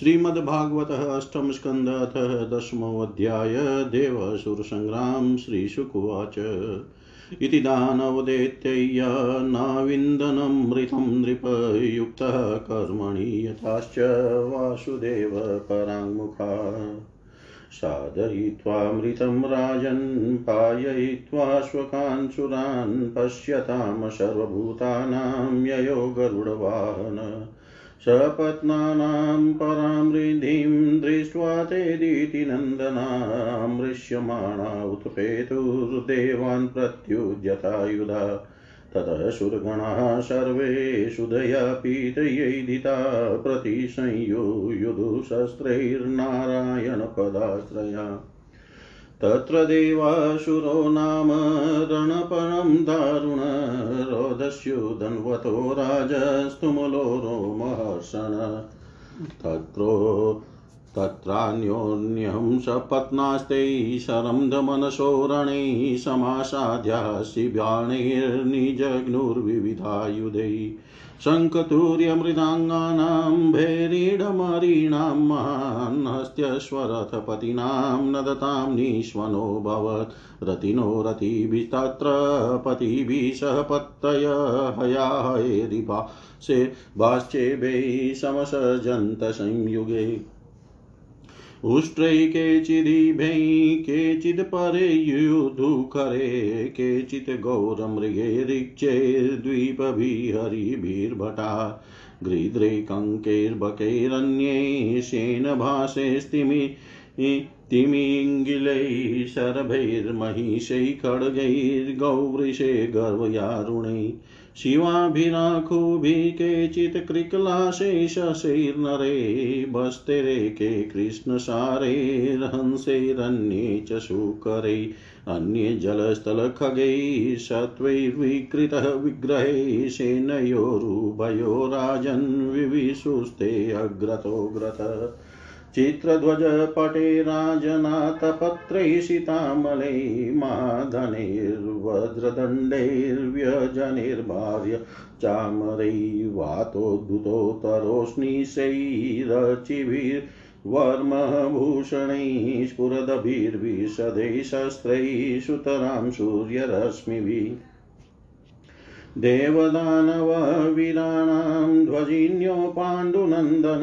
श्रीमद्भागवत अष्टम स्कंद अथ दशमोऽध्याय देवसुरसङ्ग्राम श्रीशुकुवाच। इति दानवदेत्यय्य नाविन्दनमृतं नृपयुक्तः कर्मणि यथाश्च वासुदेव पराङ्मुखा। साधयित्वामृतं राजन्, पाययित्वा स्वकान् पश्यतां सर्वभूतानां ययो गरुडवाहन। सपत्नानां परां रिधिं दृष्ट्वा ते दीतिनन्दनामृश्यमाणा उत्पेतुर्देवान् प्रत्युज्यतायुधा ततः सुरगणाः सर्वे सुदया पीतयैदिता प्रतिसंयुयुधुशस्त्रैर्नारायणपदाश्रया तत्र देवासुरो नाम रणपणं दारुण रोदस्युधन्वतो राजस्तुमलो रोमहर्षण तत्रो तत्रान्योन्यं सपत्नास्ते शरन्धमनसो रणैः समासाद्या शिबाणैर्निजग्नुर्विविधायुधैः शङ्खतूर्यमृदाङ्गानां भैरीडमरीणां महान् हस्त्यश्वरथपतीनां नदतां निष्वनोऽभवत् रतिनो रतिभिस्तत्र पतिभिः सह पत्तय से बाश्चेभैः समसजन्त संयुगे उष्ट्रै केचिदिभै केचित् परे युधुखरे केचित् गौरमृगे ऋक्षैर्द्वीपभिहरिभिर्भटा गृध्रैकङ्कैर्बकैरन्ये शेनभासेस्तिमि तिमिङ्गिलैः शरभैर्महिषैः खड्गैर्गौवृषे गर्वयारुणैः शिवाभिराखुभिः केचित् कृकलाशेषशैर्नरे बस्तेरेके कृष्णसारैर्हंसैरन्ये च शूकरै अन्ये जलस्थलखगैः सत्वैर्विकृतः विग्रहैः सेनयोरुभयो राजन् विविशुस्ते अग्रतोऽग्रत चित्रध्वजपटे राजनाथपत्रैः सीतामलै माधनैर्वज्रदण्डैर्व्यजनैर्भार्य चामरैवातोद्धुतोतरोष्णिशैरचिभिर्वर्मभूषणैः स्फुरदभिर्विशदैः शस्त्रैः सुतरां सूर्यरश्मिभिः। देवदानववीराणां ध्वजिन्यो पाण्डुनन्दन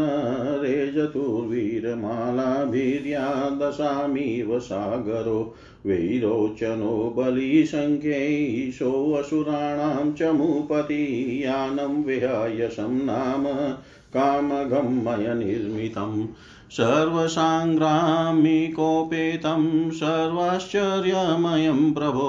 रेजतुर्वीरमालाभिर्या दशामिव सागरो वैरोचनो बलिशङ्ख्यैशोऽसुराणां च मुपति यानं विहायशं नाम कामगमयनिर्मितम् सर्वसाङ्ग्रामिकोपेतं सर्वाश्चर्यमयं प्रभो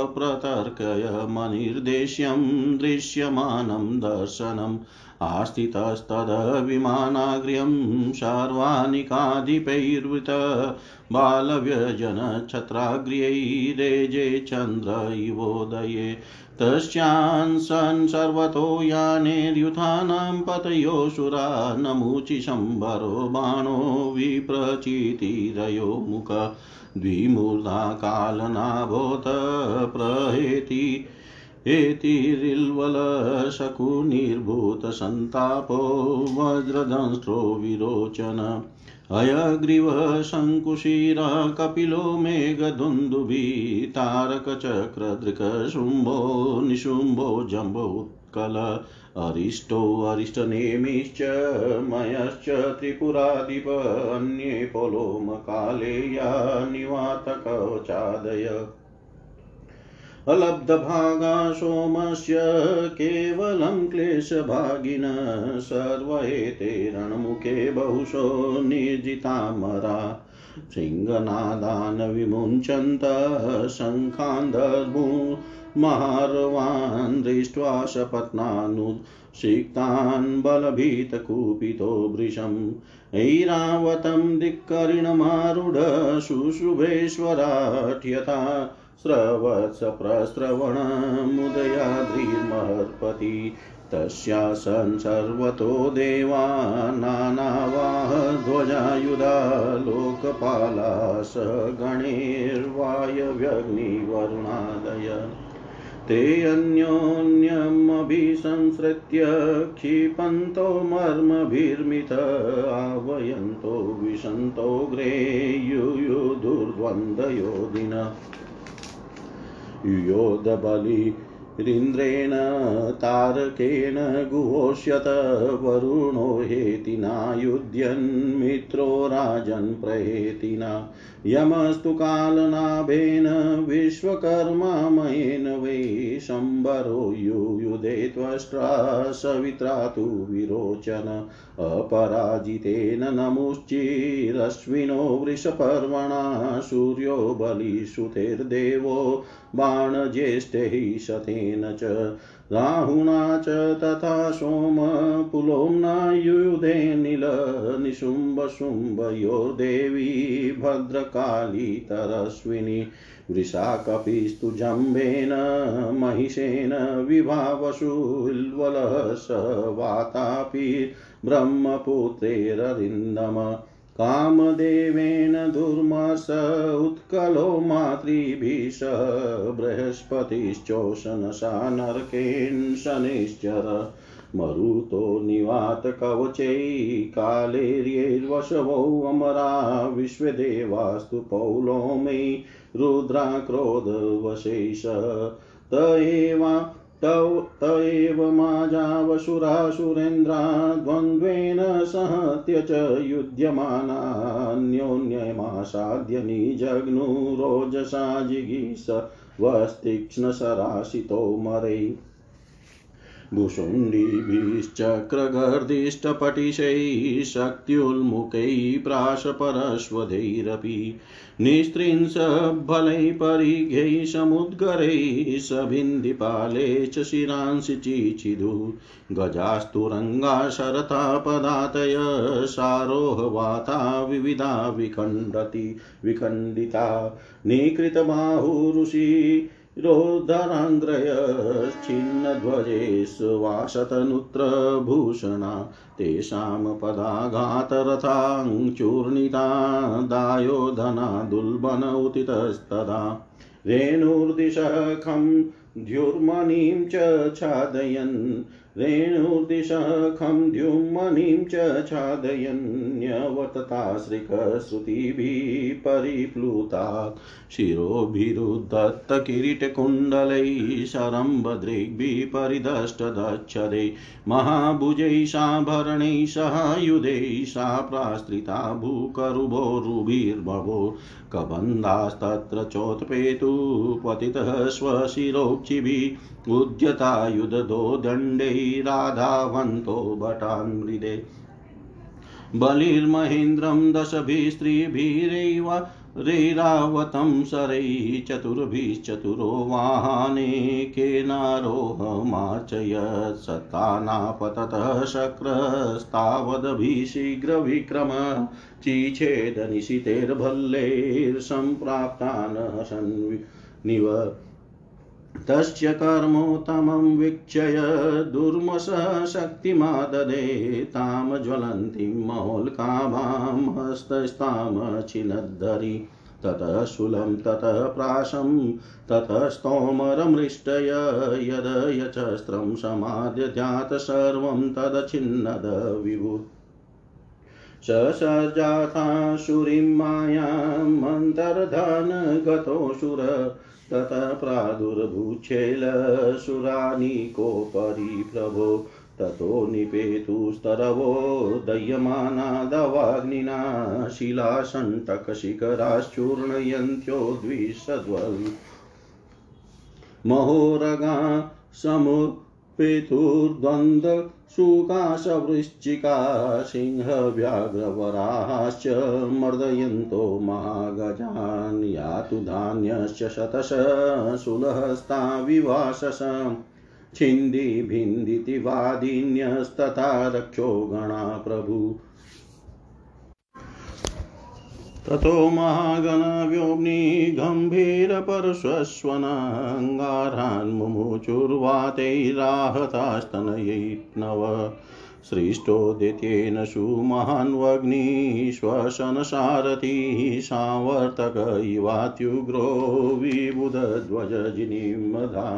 अप्रतर्कय मनिर्देश्यं दृश्यमानं दर्शनम् आस्थितस्तद्विमानाग्र्यं सर्वानिकाधिपैर्वृत बालव्यजनछत्राग्र्यैरेजे चन्द्र इवोदये। तस्यान्सन् सर्वतो यानेर्युथानां पतयोऽसुरा नमूचिशम्बरो बाणो विप्रचितिरयो मुख। द्विमूर्धा कालनाभोत प्रहेति एतिरिल्वलशकुनिर्भूतसन्तापो वज्रदंष्ट्रो विरोचन। हयग्रीवः शङ्कुशिरः कपिलो मेघदुन्दुभिः तारकचक्रदृक्शुम्भो निशुम्भो जम्बो उत्कल। अरिष्टो अरिष्टनेमिश्च मयश्च त्रिपुराधिप अन्ये पोलोमकालेया निवातकवचादय। अलब्धभागा सोमस्य केवलं क्लेशभागिन सर्व बहुशो निर्जितामरा। सिंहनादान् विमुञ्चन्तः शङ्खान्दर्भू महार्वान् दृष्ट्वा सपत्नानुसिक्तान् बलभीतकुपितो वृशम् ऐरावतं धिक्करिणमारुढ शुशुभेश्वराठ्यता स्रवत्सप्रस्रवणमुदयाद्रिर्महर्पति तस्यासन् सर्वतो देवा नानावाह ध्वजायुधा लोकपाला स गणैर्वायव्यग्निवरुणादय ते अन्योन्यमभिसंसृत्य क्षिपन्तो मर्मभिर्मित, आवयन्तो विशन्तोऽग्रे युयुधुर्द्वन्द्वयोधिन युयोधबलि रीन्द्रेण तारकेण गुहोष्यत वरुणो हेतिनायुध्यन्मित्रो राजन् प्रहेतिना। यमस्तु कालनाभेन विश्वकर्मामयेन वै शम्बरो युयुधे त्वष्ट्रा सवित्रा तु विरोचन अपराजितेन नमुश्चिरश्विनो वृषपर्वणा सूर्यो बलिश्रुतेर्देवो बाणज्येष्ठैः शतेन च राहुणा च तथा सोमपुलोम्ना युयुधे नील निशुम्भशुम्भयोर्देवी भद्रकाली तरस्विनी, वृषाकपिस्तु जम्बेन महिषेन विभावशुल्वलः स वातापि, ब्रह्मपुत्रेररिन्दम। कामदेवेन दुर्मस उत्कलो मातृभिष बृहस्पतिश्चोषनशा नरकेन् शनिश्चर। मरुतो निवातकवचै कालेर्यैर्वशवो अमरा, विश्वदेवास्तु पौलोमै रुद्राक्रोधवशेष। त एवा त एव माजावसुरासुरेन्द्रा द्वन्द्वेन सहत्य च युध्यमानान्योन्यमासाद्य निजग्नुरोजसा जिगीष वस्तीक्ष्णसराशितो मरै। भुशुण्डीभिश्चक्रगर्दिष्टपटिशैः शक्त्युल्मुखैः प्राशपरश्वधैरपि निस्त्रिंशफलैः परिघैः समुद्गरैः सभिन्दिपाले च शिरांसि चिचिदु गजास्तुरङ्गा शरथा पदातय सारोहवाता विविधा विखण्डति विखण्डिता निकृतबाहुरुषि रोद्धराङ्ग्रयश्चिन्नध्वजेष्वाशतनुत्रभूषणा तेषां पदाघातरथाङ्चूर्णिता दायोधना दुल्बन उतितस्तदा रेणुर्दिशखं द्युर्मणिं च छादयन् रेणुर्दिशखं द्युम्मणिं च छादयन्यवतताश्रिकश्रुतिभिः परिप्लुता शिरोभिरुद्धत्तकिरीटकुण्डलैः शरम्भदृग्भिः परिदष्टदच्छदे महाभुजैः साभरणैः सहायुधैः सा प्रास्त्रिता भूकरुभोरुभिर्भवो कबन्धास्तत्र चोत्पेतु पतितः स्वशिरोक्षिभिः उद्यतायुधदो दण्डैराधावन्तो भटान्मृदे बलिर्महेन्द्रं दशभिस्त्रीभिरैव रैरावतं शरैः चतुर्भिश्चतुरो वाहनेकेनारोहमार्चयत् सत्तानापततः शक्रस्तावदभिः शीघ्रविक्रम चिच्छेदनिशितेर्भल्लैर्सम्प्राप्तान् सन्निव तस्य कर्मोत्तमं वीक्षय दुर्मसः शक्तिमाददे तां ज्वलन्तीं महोल्काभां हस्तस्तां छिनद्धरि ततः शूलं ततः प्राशं, ततः स्तोमरमृष्टय, यद यचस्त्रं समाद्यजात सर्वं तदछिन्नद विभु। ससर्जाथाशुरीं मायामन्तर्धन गतोऽसुर ततः प्रादुर्भूच्छेलसुरानीकोपरि प्रभो ततो निपेतुस्तरवो दह्यमानादवाग्निना शिलासन्तकशिखराश्चूर्णयन्त्यो द्विषद्वल् महोरगा समुपेतुर्द्वन्द्वसुकाशवृश्चिका सिंहव्याघ्रवराश्च मर्दयन्तो महागजान् यातु धान्यश्च शतश सुलहस्ता विवाशस छिन्दी भिन्दिति वादिन्यस्तथा रक्षो गणा प्रभु। ततो महागणव्योम्नि गम्भीरपरश्वस्वनाङ्गारान् मुमुचुर्वातैराहतास्तनयैर्नव सृष्टोदित्येन सुमहान्वग्निश्वसनसारथिः सावर्तक इवात्युग्रो विबुधध्वजजिनिमधा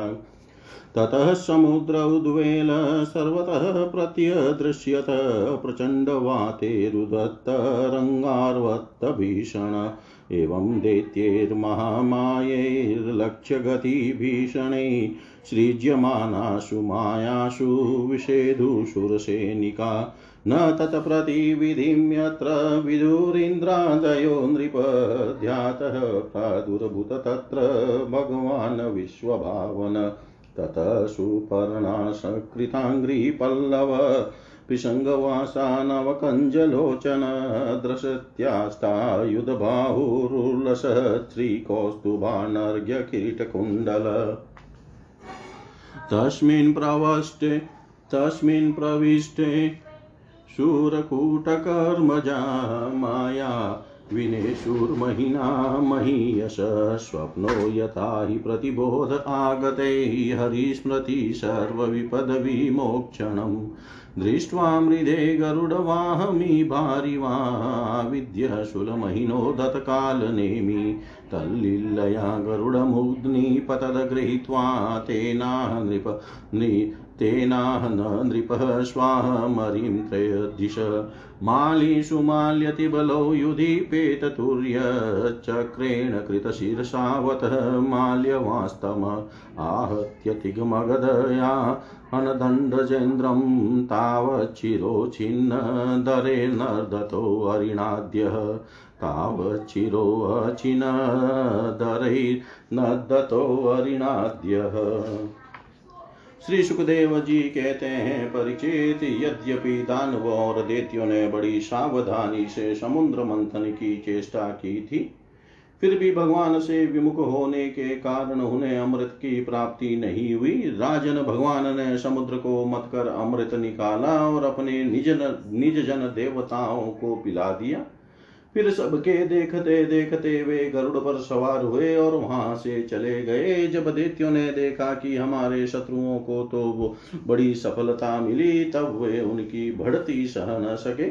ततः समुद्र उद्वेल सर्वतः प्रत्यदृश्यत। प्रचण्डवातेरुदत्तरङ्गार्वत्तभीषण। एवं दैत्यैर्महामायैर्लक्ष्यगतिभीषणै। सृज्यमानासु मायासु विषेधुशुरसेनिका न तत्प्रतिविधिं यत्र विदुरीन्द्रादयो नृपध्यातः प्रादुर्भूत तत्र भगवान् विश्वभावन। ततः सुपर्णासकृताङ्घ्रिपल्लव पिशङ्गवासा नवकञ्जलोचन द्रशत्यास्तायुधबाहुरुल्लसत्श्रीकौस्तुभानर्घ्यकिरीटकुण्डल तस्मिन् प्रवष्टे तस्मिन् प्रविष्टे शूरकूटकर्मजा माया विनेशुर्महिना महीयश स्वप्नो यथा हि प्रतिबोध आगते हरिस्मृति सर्वविपदविमोक्षणम्। दृष्ट्वा मृदे गरुडवाहमि भारिवाविद्यशूलमहिनो दत्कालनेमि तल्लीलया गरुडमुग्निपतद गृहीत्वा तेनाह नृप तेनाह न नृपः स्वाहमरिं त्रयदिश। मालीषु माल्यतिबलौ युधिपेततुर्यचक्रेण कृतशिरसावतः माल्यवास्तम आहत्य तिगमगधया अनदण्डजेन्द्रं तावच्चिरोच्छिन्नदरेर्नर्दतो हरिणाद्यः तावच्चिरोऽचिनदरैर्नर्दतो हरिणाद्यः श्री सुखदेव जी कहते हैं, परिचित यद्यपि दानव और देतियों ने बड़ी सावधानी से समुद्र मंथन की चेष्टा की थी, फिर भी भगवान से विमुख होने के कारण उन्हें अमृत की प्राप्ति नहीं हुई। राजन भगवान ने समुद्र को मत कर अमृत निकाला और अपने निज निज जन देवताओं को पिला दिया। फिर सबके देखते देखते वे गरुड़ पर सवार हुए और वहाँ से चले गए। जब दैत्यों ने देखा कि हमारे शत्रुओं को तो वो बड़ी सफलता मिली, तब वे उनकी बढ़ती सह न सके।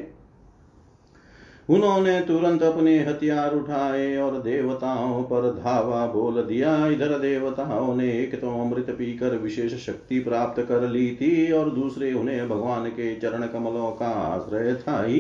उन्होंने तुरंत अपने हथियार उठाए और देवताओं पर धावा बोल दिया। इधर देवताओं ने एक तो अमृत पीकर विशेष शक्ति प्राप्त कर ली थी और दूसरे उन्हें भगवान के चरण कमलों का आश्रय था ही।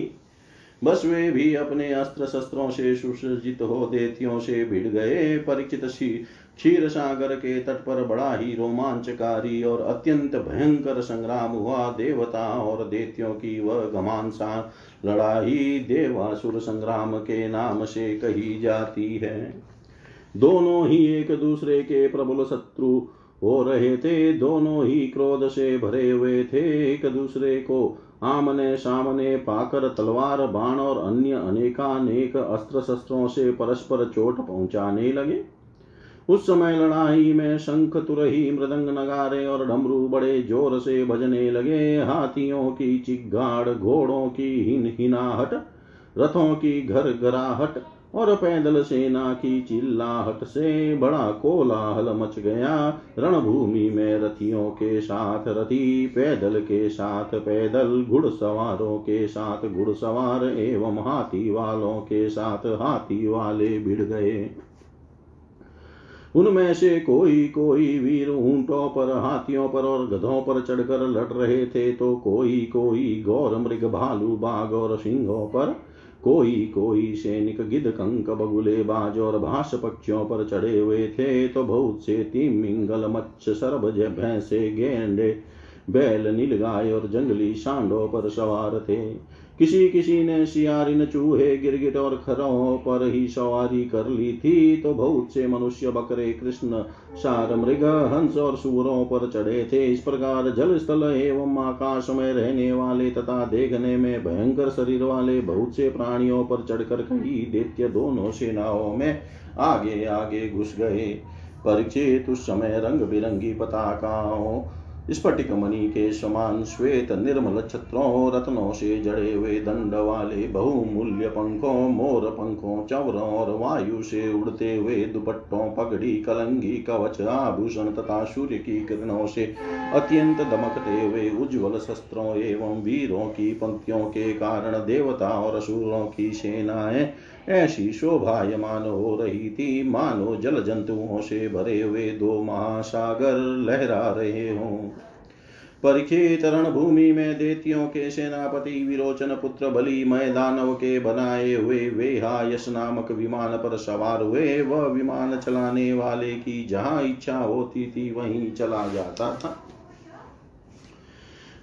बस वे भी अपने अस्त्र शस्त्रों से सुसज्जित हो देतियों से भिड़ गए। परीक्षित क्षीर सागर के तट पर बड़ा ही रोमांचकारी और अत्यंत भयंकर संग्राम हुआ। देवता और देत्यों की वह घमानसा लड़ाई देवासुर संग्राम के नाम से कही जाती है। दोनों ही एक दूसरे के प्रबल शत्रु हो रहे थे। दोनों ही क्रोध से भरे हुए थे। एक दूसरे को आमने सामने पाकर तलवार, बाण और अन्य अनेकानेक अस्त्र शस्त्रों से परस्पर चोट पहुँचाने लगे। उस समय लड़ाई में शंख, तुरही, मृदंग नगारे और डमरू बड़े ज़ोर से बजने लगे। हाथियों की चिगाड़, घोड़ों की हिन हिनाहट रथों की घर गराहट और पैदल सेना की चिल्लाहट से बड़ा कोलाहल मच गया। रणभूमि में रथियों के साथ रथी, पैदल के साथ पैदल, घुड़सवारों के साथ घुड़सवार एवं हाथी वालों के साथ हाथी वाले भिड़ गए। उनमें से कोई कोई वीर ऊंटों पर, हाथियों पर और गधों पर चढ़कर लड़ रहे थे तो कोई कोई गौर मृग, भालू, बाघ और सिंहों पर कोई कोई सैनिक गिद कंक बगुले बाज और भाष पक्षियों पर चढ़े हुए थे तो बहुत से तीन मिंगल मच्छ सरब भैंसे गेंडे, बैल, नीलगाय और जंगली सांडों पर सवार थे। किसी किसी ने सियारिन चूहे गिरगिट और खरों पर ही सवारी कर ली थी तो बहुत से मनुष्य बकरे, कृष्ण, सार, मृग, हंस और सूरों पर चढ़े थे। इस प्रकार जल स्थल एवं आकाश में रहने वाले तथा देखने में भयंकर शरीर वाले बहुत से प्राणियों पर चढ़कर कई दैत्य दोनों सेनाओं में आगे आगे घुस गए। परीक्षित उस समय रंग बिरंगी पताकाओं स्फटिक मणि के समान श्वेत निर्मल छत्रों रत्नों से जड़े हुए दंड वाले बहुमूल्य पंखों, मोर पंखों चवरों और वायु से उड़ते हुए दुपट्टों, पगड़ी, कलंगी, कवच, आभूषण तथा सूर्य की किरणों से अत्यंत दमकते हुए उज्ज्वल शस्त्रों एवं वीरों की पंक्तियों के कारण देवता और असुरों की सेनाएँ ऐसी शोभायमान हो रही थी मानो जल जंतुओं से भरे हुए दो महासागर लहरा रहे हों। परीक्षित भूमि में देतियों के सेनापति, विरोचन पुत्र बलि मैदानव के बनाए हुए वे यश नामक विमान पर सवार हुए, वह विमान चलाने वाले की जहाँ इच्छा होती थी, वहीं चला जाता था।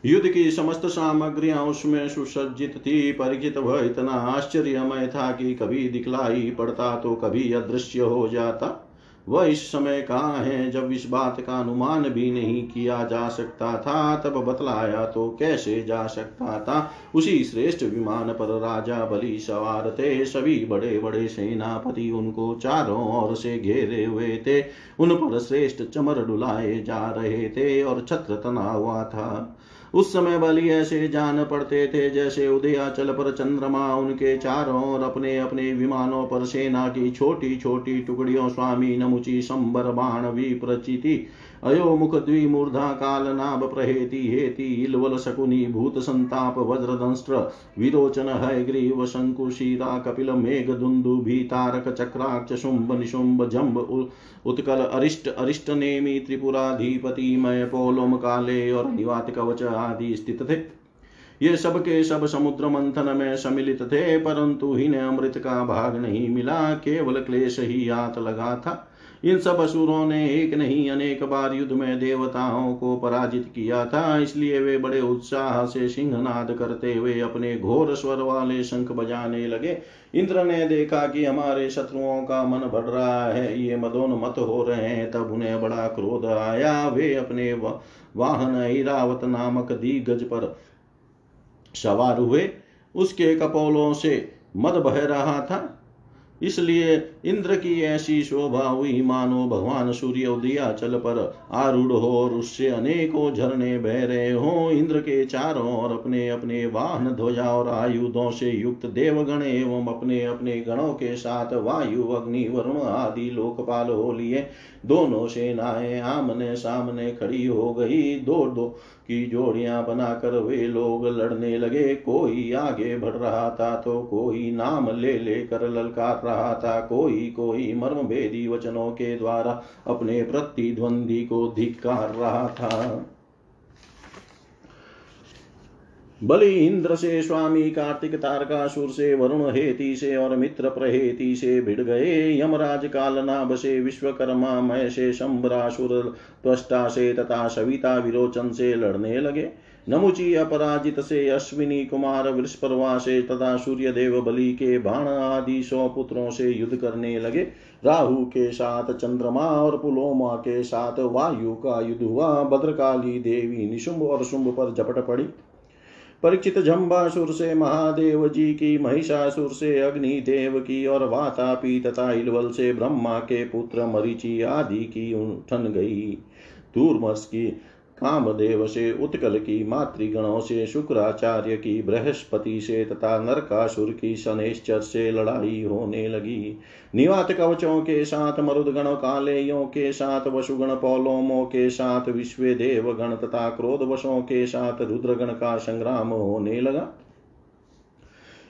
युद्ध की समस्त सामग्रियाँ उसमें सुसज्जित थी, परिचित वह इतना आश्चर्यमय था कि कभी दिखलाई पड़ता तो कभी अदृश्य हो जाता। वह इस समय कहाँ है, जब इस बात का अनुमान भी नहीं किया जा सकता था, तब बतलाया तो कैसे जा सकता था। उसी श्रेष्ठ विमान पर राजा बलि सवार थे, सभी बड़े बड़े सेनापति उनको चारों ओर से घेरे हुए थे। उन पर श्रेष्ठ चमर डुलाए जा रहे थे और छत्र तना हुआ था। उस समय बलि ऐसे जान पड़ते थे जैसे उदयाचल पर चंद्रमा उनके चारों और अपने अपने विमानों पर सेना की छोटी छोटी टुकड़ियों, स्वामी नमुची, संबर, बाण विप्रचिति अयो मुख द्विमूर्धा काल नाभ प्रहेति हेति इलवल शकुनी भूत संताप वज्रदंष्ट्र विरोचन हयग्रीव शंकुशीरा कपिल मेघ दुन्दुभि तारक चक्राक्ष शुंभ निशुंभ जम्ब उत्कल अरिष्ट अरिष्ट नेमी त्रिपुराधिपति मय पोलोम काले और निवात कवच आदि स्थित थे ये सब के सब समुद्र मंथन में सम्मिलित थे परंतु इन्हें अमृत का भाग नहीं मिला केवल क्लेश ही हाथ लगा था इन सब असुरों ने एक नहीं अनेक बार युद्ध में देवताओं को पराजित किया था, इसलिए वे बड़े उत्साह से सिंहनाद करते हुए अपने घोर स्वर वाले शंख बजाने लगे। इंद्र ने देखा कि हमारे शत्रुओं का मन बढ़ रहा है, ये मदोन्मत हो रहे हैं, तब उन्हें बड़ा क्रोध आया। वे अपने वाहन ऐरावत नामक दिग्गज पर सवार हुए। उसके कपोलों से मद बह रहा था, इसलिए इंद्र की ऐसी शोभा हुई। मानो भगवान सूर्य उदिया चल पर आरूढ़ हो और उससे अनेकों झरने बह रहे हो। इंद्र के चारों और अपने अपने वाहन, ध्वजा और आयुधों से युक्त देवगण एवं अपने अपने गणों के साथ वायु, अग्नि, वरुण आदि लोकपाल हो लिए दोनों सेनाएँ आमने सामने खड़ी हो गई। दो दो की जोड़ियाँ बनाकर वे लोग लड़ने लगे। कोई आगे बढ़ रहा था तो कोई नाम ले लेकर ललकार रहा था। कोई कोई कोई मर्म भेदी वचनों के द्वारा अपने प्रतिद्वंदी को धिक्कार रहा था। बलि इंद्र से, स्वामी कार्तिक तारकासुर से, वरुण हेति से और मित्र प्रहेति से भिड़ गए। यमराज कालनाभ से, विश्वकर्मा मय से, शंबरासुर त्वष्टा से तथा सविता विरोचन से लड़ने लगे। नमुची अपराजित से अश्विनी कुमार वृषपर्वा से तथा सूर्य देव बलि के बाण आदि सौ पुत्रों से युद्ध करने लगे। राहु के साथ चंद्रमा और पुलोमा के साथ वायु का युद्ध हुआ। भद्रकाली देवी निशुंभ और शुंभ पर झपट पड़ी। परीक्षित जम्बासुर से महादेव जी की, महिषासुर से अग्निदेव की और वातापी तथा इलवल से ब्रह्मा के पुत्र मरीचि आदि की उठन गई। दूरमर्श की कामदेव से उत्कल की मातृगणों से शुक्राचार्य की बृहस्पति से तथा नरकासुर की शनेश्चर से लड़ाई होने लगी। निवात कवचों के साथ, मरुदगण, कालेयों के साथ, वसुगण, पौलोमों के साथ विश्व देवगण तथा क्रोधवशों के साथ रुद्रगण का संग्राम होने लगा।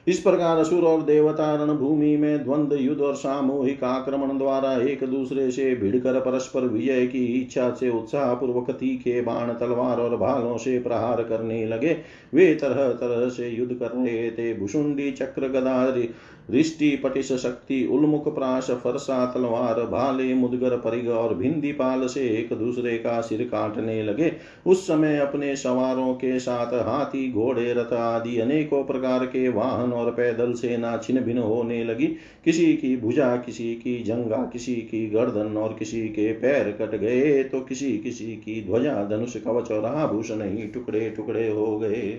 इस प्रकार असुर और देवता रणभूमि में द्वंद्व युद्ध और सामूहिक आक्रमण द्वारा एक दूसरे से भिड़कर परस्पर विजय की इच्छा से उत्साह पूर्वक तीखे बाण, तलवार और भालों से प्रहार करने लगे। वे तरह तरह से युद्ध कर रहे थे। भुषुंडी चक्र गदा रिष्टि पटिश शक्ति उन्मुख प्राश फरसा तलवार भाले, मुदगर, परिग और भिंदी पाल से एक दूसरे का सिर काटने लगे। उस समय अपने सवारों के साथ हाथी, घोड़े, रथ आदि अनेकों प्रकार के वाहन और पैदल सेना छिन्न भिन्न होने लगी। किसी की भुजा, किसी की जंगा, किसी की गर्दन और किसी के पैर कट गए तो किसी किसी की ध्वजा, धनुष, कवच और आभूषण ही टुकड़े टुकड़े हो गए।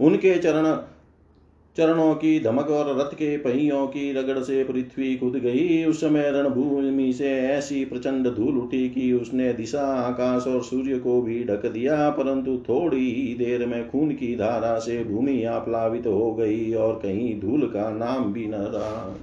उनके चरण चरणों की धमक और रथ के पहियों की रगड़ से पृथ्वी कूद गई। उस समय रणभूमि से ऐसी प्रचंड धूल उठी कि उसने दिशा, आकाश और सूर्य को भी ढक दिया, परंतु थोड़ी ही देर में खून की धारा से भूमि आप्लावित हो गई और कहीं धूल का नाम भी न रहा।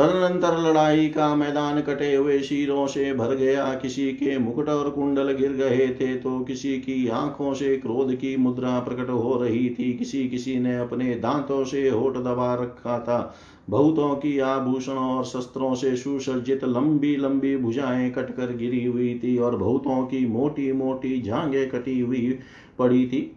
तदनंतर लड़ाई का मैदान कटे हुए शीरों से भर गया। किसी के मुकुट और कुंडल गिर गए थे तो किसी की आँखों से क्रोध की मुद्रा प्रकट हो रही थी। किसी किसी ने अपने दांतों से होठ दबा रखा था। बहुतों की आभूषणों और शस्त्रों से सुसज्जित लंबी लंबी भुजाएँ कटकर गिरी हुई थी और बहुतों की मोटी मोटी झांगे कटी हुई पड़ी थी।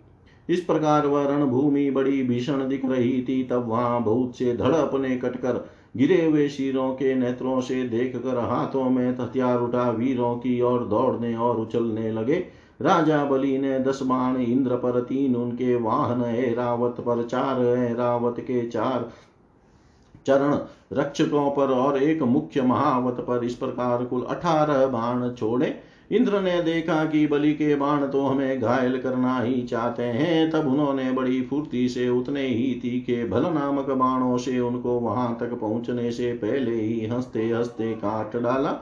इस प्रकार वह रणभूमि बड़ी भीषण दिख रही थी। तब वहाँ बहुत से धड़ अपने कटकर गिरे हुए शीरों के नेत्रों से देख कर हाथों में हथियार उठा, वीरों की ओर दौड़ने और उछलने लगे। राजा बलि ने दस बाण इंद्र पर, तीन उनके वाहन रावत पर, चार रावत के चार चरण रक्षकों पर और एक मुख्य महावत पर इस प्रकार कुल अठारह बाण छोड़े। इंद्र ने देखा कि बलि के बाण तो हमें घायल करना ही चाहते हैं। तब उन्होंने बड़ी फुर्ती से उतने ही तीखे भल नामक बाणों से उनको वहाँ तक पहुँचने से पहले ही हँसते हँसते काट डाला।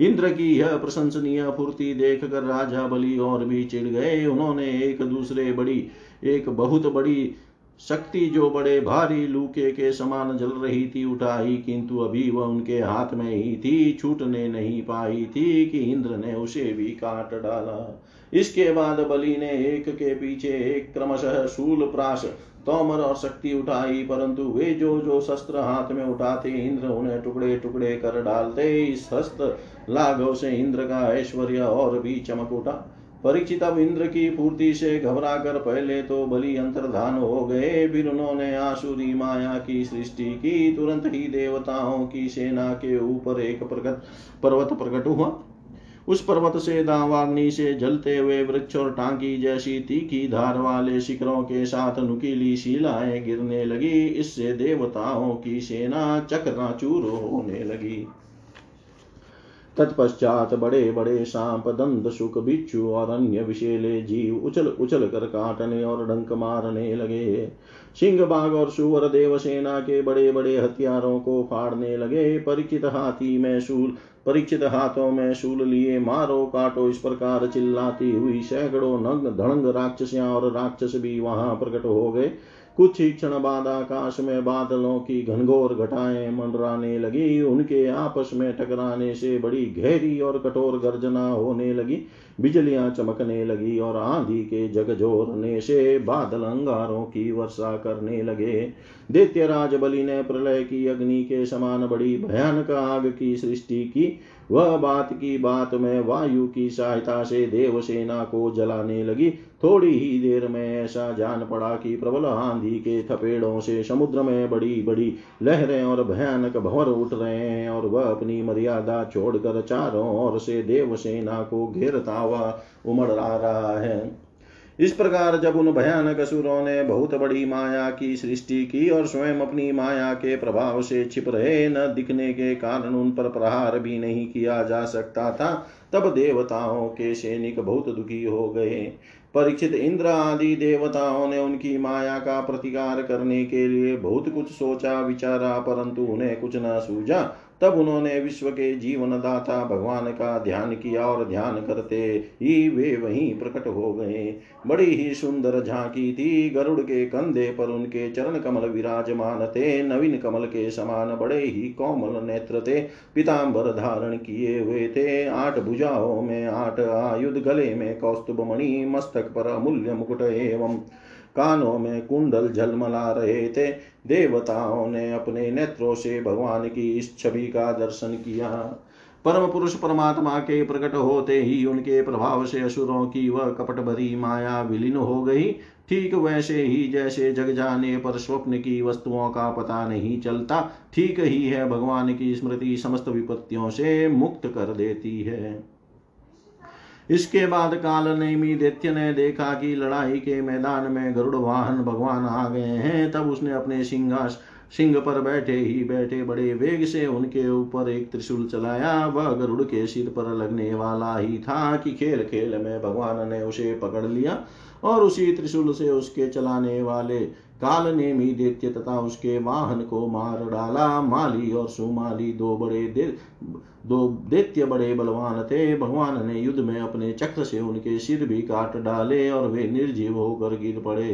इंद्र की यह प्रशंसनीय फुर्ती देख कर राजा बलि और भी चिढ़ गए। उन्होंने एक दूसरे बड़ी, एक बहुत बड़ी शक्ति जो बड़े भारी लूके के समान जल रही थी उठाई, किंतु अभी वह उनके हाथ में ही थी, छूटने नहीं पाई थी कि इंद्र ने उसे भी काट डाला। इसके बाद बलि ने एक के पीछे एक क्रमशः शूल, प्राश, तोमर और शक्ति उठाई, परंतु वे जो जो शस्त्र हाथ में उठाते, इंद्र उन्हें टुकड़े टुकड़े कर डालते। इस हस्त लाघव से इंद्र का ऐश्वर्य और भी चमक उठा। परीक्षित अब इंद्र की पूर्ति से घबरा कर पहले तो बलि अंतर्धान हो गए, फिर उन्होंने आसुरी माया की सृष्टि की, तुरंत ही देवताओं की सेना के ऊपर एक प्रकट पर्वत प्रकट हुआ। उस पर्वत से दावाग्नि से जलते हुए वृक्ष और टांकी जैसी तीखी धार वाले शिखरों के साथ नुकीली शिलाएँ गिरने लगी, इससे देवताओं की सेना चकनाचूर होने लगी। तत्पश्चात बड़े बड़े सांप, दंत, सुख, बिच्छू और अन्य विशेले जीव उछल उछल कर काटने और डंक मारने लगे। सिंह बाघ और सुवर देव सेना के बड़े बड़े हथियारों को फाड़ने लगे। परिचित हाथी में शूल परीक्षित हाथों में शूल लिए मारो काटो। इस प्रकार चिल्लाती हुई सैकड़ों नग्न धड़ंग राक्षसियाँ और राक्षस भी वहाँ प्रकट हो गए। कुछ ही क्षण बाद आकाश में बादलों की घनघोर घटाएँ मंडराने लगी। उनके आपस में टकराने से बड़ी गहरी और कठोर गर्जना होने लगी। बिजलियाँ चमकने लगी और आंधी के जगजोरने से बादल अंगारों की वर्षा करने लगे। दैत्यराज बलि ने प्रलय की अग्नि के समान बड़ी भयानक आग की सृष्टि की। वह बात की बात में वायु की सहायता से देवसेना को जलाने लगी। थोड़ी ही देर में ऐसा जान पड़ा कि प्रबल आंधी के थपेड़ों से समुद्र में बड़ी बड़ी लहरें और भयानक भंवर उठ रहे हैं और वह अपनी मर्यादा छोड़कर चारों ओर से देवसेना को घेरता हुआ उमड़ आ रहा है। इस प्रकार जब उन भयानक असुरों ने बहुत बड़ी माया की सृष्टि की और स्वयं अपनी माया के प्रभाव से छिप रहे न दिखने के कारण उन पर प्रहार भी नहीं किया जा सकता था, तब देवताओं के सैनिक बहुत दुखी हो गए। परीक्षित इंद्र आदि देवताओं ने उनकी माया का प्रतिकार करने के लिए बहुत कुछ सोचा, विचारा, परंतु उन्हें कुछ न सूझा। तब उन्होंने विश्व के जीवन दाता भगवान का ध्यान किया और ध्यान करते ही वे वहीं प्रकट हो गए। बड़ी ही सुंदर झांकी थी। गरुड़ के कंधे पर उनके चरण कमल विराजमान थे। नवीन कमल के समान बड़े ही कोमल नेत्र थे। पिताम्बर धारण किए हुए थे। आठ भुजाओं में आठ आयुध गले में कौस्तुभ मणि मस्तक पर अमूल्य मुकुट एवं कानों में कुंडल झलमला रहे थे। देवताओं ने अपने नेत्रों से भगवान की इस छवि का दर्शन किया। परम पुरुष परमात्मा के प्रकट होते ही उनके प्रभाव से असुरों की वह कपट भरी माया विलीन हो गई। ठीक वैसे ही जैसे जग जाने पर स्वप्न की वस्तुओं का पता नहीं चलता, ठीक ही है भगवान की स्मृति समस्त विपत्तियों से मुक्त कर देती है। इसके बाद काल नेमी दैत्य ने देखा कि लड़ाई के मैदान में गरुड़ वाहन भगवान आ गए हैं। तब उसने अपने सिंहास, सिंह पर बैठे ही बैठे बड़े वेग से उनके ऊपर एक त्रिशूल चलाया। वह गरुड़ के सिर पर लगने वाला ही था कि खेल खेल में भगवान ने उसे पकड़ लिया और उसी त्रिशूल से उसके चलाने वाले काल ने मी दैत्य तथा उसके वाहन को मार डाला। माली और सुमाली दो बड़े दो दैत्य बड़े बलवान थे। भगवान ने युद्ध में अपने चक्र से उनके सिर भी काट डाले और वे निर्जीव होकर गिर पड़े।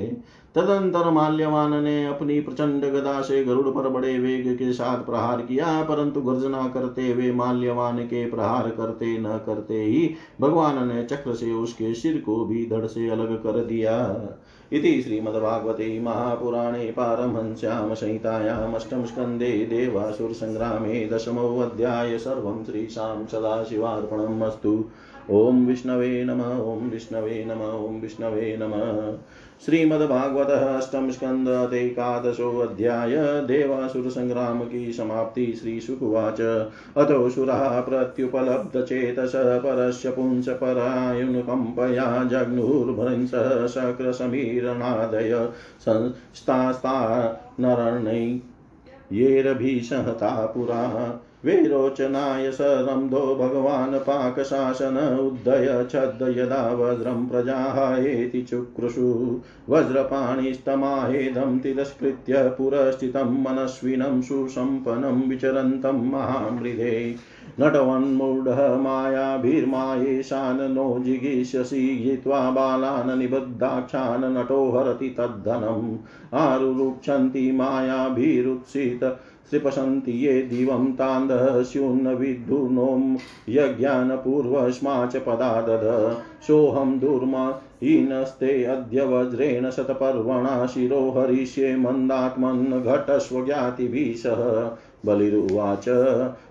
तदंतर माल्यवान ने अपनी प्रचंड गदा से गरुड़ पर बड़े वेग के साथ प्रहार किया, परंतु गर्जना करते हुए माल्यवान के प्रहार करते न करते ही भगवान ने चक्र से उसके सिर को भी धड़ से अलग कर दिया। इति श्रीमद्भागवते महापुराणे पारमहंस्यां संहितायामष्टम स्कन्धे देवासुरसङ्ग्रामे दशमोऽध्याय सर्वं श्रीशां सदाशिवार्पणम् अस्तु। ॐ विष्णवे नम ॐ विष्णवे नम ॐ विष्णवे नमः। श्रीमद्भागवत अष्टम स्कंद अध्याय देवासुर संग्राम की समाप्ति श्री सुकुवाच अतो सुरा प्रत्युपलब्ध चेतस परस्य पुंस परायुनुकम्पया जग्नुर्भृंस शक्रसमीरणादय संस्तास्ता नरणै येरभिसहता पुरा। विरोचनाय स रन्धो भगवान् पाकशासन उद्धय छद् यदा वज्रं प्रजाहायेति चुक्रुषु। वज्रपाणिस्तमाहेदं तिरस्कृत्य पुरस्थितं मनस्विनं सुसम्पन्नं विचरन्तं महामृधे नटवन्मूढः मायाभिर्मायेशान् नो जिगीषसि जित्वा बालान् निबद्धाक्षान् नटो हरति तद्धनम्। आरुरुक्षन्ति मायाभिरुत्सित त्रिपशन्ति ये दिवं तान्दस्युन्न विद्धुनों यज्ञानपूर्वस्मा च पदा दद सोऽहं दुर्मा हीनस्ते अद्य वज्रेण शतपर्वणा शिरो हरिष्ये मन्दात्मन् घटस्व ज्ञातिभिः सह। बलिरुवाच।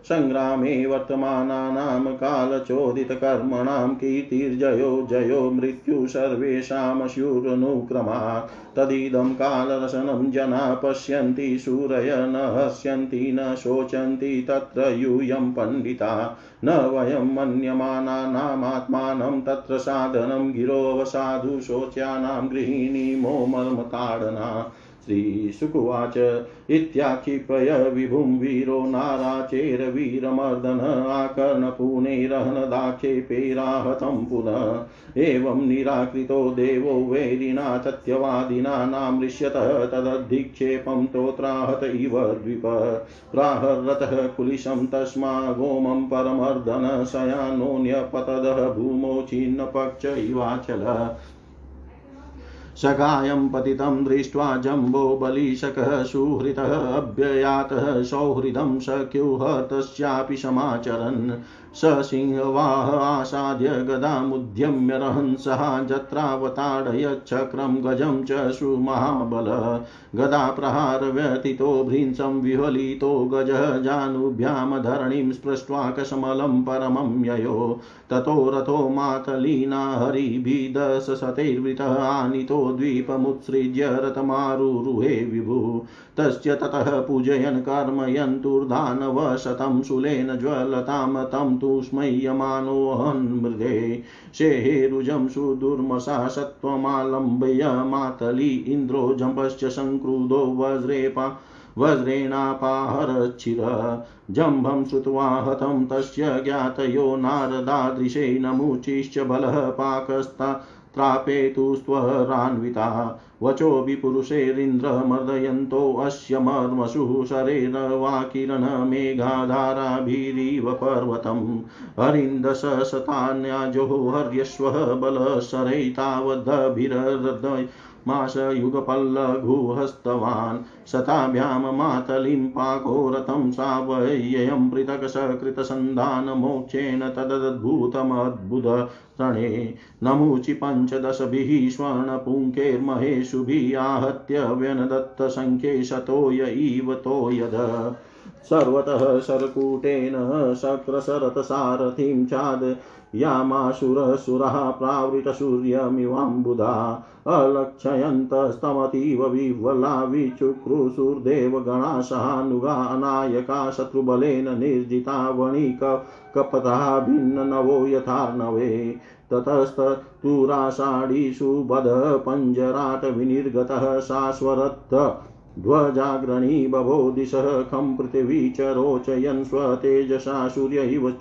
सङ्ग्रामे वर्तमानानां कालचोदितकर्मणां कीर्तिर्जयो जयो मृत्यु सर्वेषां शूरनुक्रमात् तदिदं कालरसनं जना पश्यन्ति सूरय न हस्यन्ति, न शोचन्ति, तत्र यूयं पण्डिता। न वयं मन्यमानानामात्मानं, तत्र साधनं गिरोवसाधु शोच्यानां गृहिणी मोमर्मताडना श्रीशुकुवाच इत्याक्षिपय विभुं वीरो नाराचेरवीरमर्दन आकर्णपूनैरहनदाक्षेपैराहतं पुनः। एवं निराकृतो देवो वैरिणा सत्यवादिना नामृष्यतः तदधिक्षेपं तोत्राहत इव द्विप। प्राहरतः कुलिशं तस्मा गोमं परमर्दन शयानोऽन्यपतदः भूमौ छिन्नपक्ष इवाचल। सखायं पतितं दृष्ट्वा जम्बो बलिशकः सुहृतः अभ्ययातः सौहृदं सख्युः तस्यापि समाचरन्। स सिंहवाह आसाद्य गदामुद्यम्य रहंसः जत्रावताडयच्छक्रं गजं च सुमहाबल। गदाप्रहारव्यथितो भृंसं विह्वलितो गजः जानुभ्यां धरणिं स्पृष्ट्वा कशमलं परमं ययो। ततो रथो मातलीना हरिभिदशतैर्वृतः आनीतो द्वीपमुत्सृज्य रथमारुरुहे विभु। तस्य ततः पूजयन् कर्मयन्तुर्धानवशतं शूलेन ज्वलतां तं तु स्मय्यमानोऽहन् मृदे शेहेरुजं सुदुर्मसा सत्त्वमालम्ब्य मातली इन्द्रो जम्पश्च सङ्क्रुधो वज्रेपा वज्रेणापाहरच्छिर जम्भं श्रुत्वा हतं तस्य ज्ञातयो नारदादृशे नमुचिश्च बलः पाकस्ता त्रापेतुस्त्वरान्विता वचोऽपि पुरुषैरिन्द्रमर्दयन्तोऽस्य मर्मसुः शरेरवाकिरणमेघाधाराभिरिव पर्वतम्। हरिन्दश शतान्याजो हर्यश्वः बलशरैतावद्धभिरर्दय माशयुगपल्लघुहस्तवान् शताभ्यां मातलिं पाकोरथं सावय्ययं पृथक् सकृतसन्धानमोक्षेण तदद्भुतमद्भुत रणे। नमुचि पञ्चदशभिः स्वर्णपुङ्केर्महेषुभिः आहत्य व्यनदत्तसङ्ख्ये शतो य इव तो यद सर्वतः शरकूटेन शक्रशरथसारथिं चाद यामासुरसुरः प्रावृतसूर्यमिवाम्बुधा अलक्षयन्तस्तमतीव विह्वला विचुक्रुशुर्देवगणा सहानुगा अनायका शत्रुबलेन निर्जिता वणिक कपथा भिन्ननवो यथार्णवे ततस्ततुराषाढीषु बध पञ्जराट विनिर्गतः शाश्वरत्थ ध्वजाग्रणी बभो दिशः खं पृथिवी च रोचयन् स्वतेजसा सूर्य इव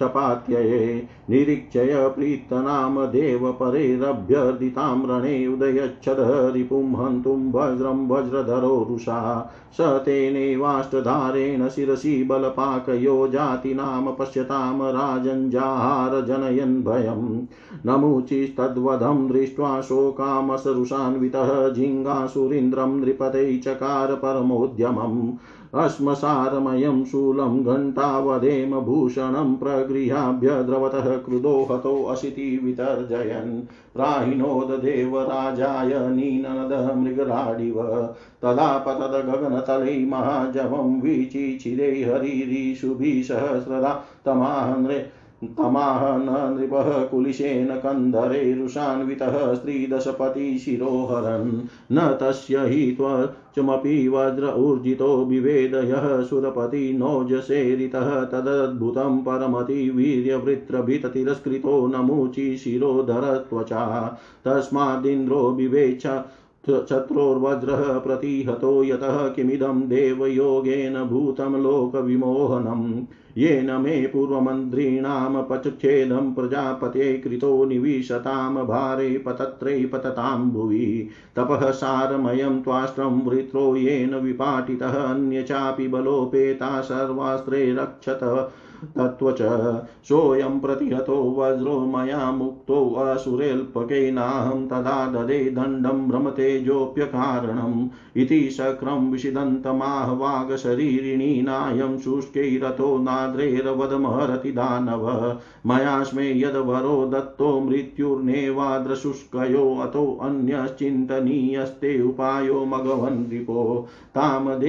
क्षपात्यये निरीक्षय प्रीतनाम देवपरेरभ्यर्दितां रणे उदयच्छद रिपुं हन्तुं वज्रं वज्रधरो रुषा। स तेनैवाष्टधारेण शिरसि बलपाकयो जातीनां पश्यतां राजञ्जाहार जनयन् भयम्। नमुचिस्तद्वधं दृष्ट्वा शोकामसरुषान्वितः जिङ्गासुरीन्द्रं नृपते चकार परमोद्यमम्। अश्मसारमयं शूलं घण्टावधेम भूषणं प्रगृहाभ्य द्रवतः क्रुदो हतोऽशिति वितर्जयन्। प्राहिणोददेवराजाय नीनद मृगराडिव। तदा पतद गगनतले महाजवं वीचिचिरे हरिरीशुभिसहस्रदा सहस्रदा तमाहन्रे तमाह न नृपः कुलिशेन कन्धरेरुषान्वितः स्त्रीदशपतिशिरोहरन् न तस्य हि त्वचमपि वज्र ऊर्जितो विवेदयः सुरपति नोजसेरितः तदद्भुतं परमतिवीर्यवृत्रभिततिरस्कृतो नमुचि शिरोधरत्वचा। तस्मादिन्द्रो विवेच चत्रोर्वज्रः प्रतिहतो यतः किमिदं देवयोगेन भूतं लोकविमोहनम्। येन मे पूर्वमन्त्रीणां पचच्छेदं प्रजापते कृतो निविशतां भारे पतत्रे पततां भुवि तपः सारमयं त्वाष्ट्रं वृत्रो येन विपाटितः अन्य बलोपेता सर्वास्त्रे रक्षत। तत्त्वच सोऽयं प्रतिहतो वज्रो मया मुक्तोऽसुरेऽल्पकेनाहं तदा ददे दण्डं भ्रमतेजोऽप्यकारणम् इति शक्रं विषिदन्तमाह वागशरीरिणी नायं शुष्कैरतो नाद्रेरवदमहरति दानव। मया स्मे यद्वरो दत्तो मृत्युर्नेवाद्रशुष्कयो अतोऽन्यश्चिन्तनीयस्ते उपायो मघवन् नृपो तां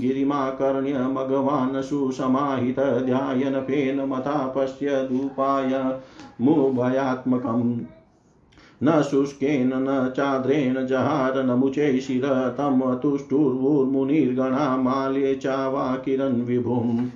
गिरिमाकर्ण्य मघवान् सुसमाहित फेन मता पश्यदुपाय मुभयात्मकम्। न शुष्केन, न चाद्रेण जहार नमुचे शिर तं तुष्टुर्मुनिर्गणा माल्ये चावाकिरन् विभुम्।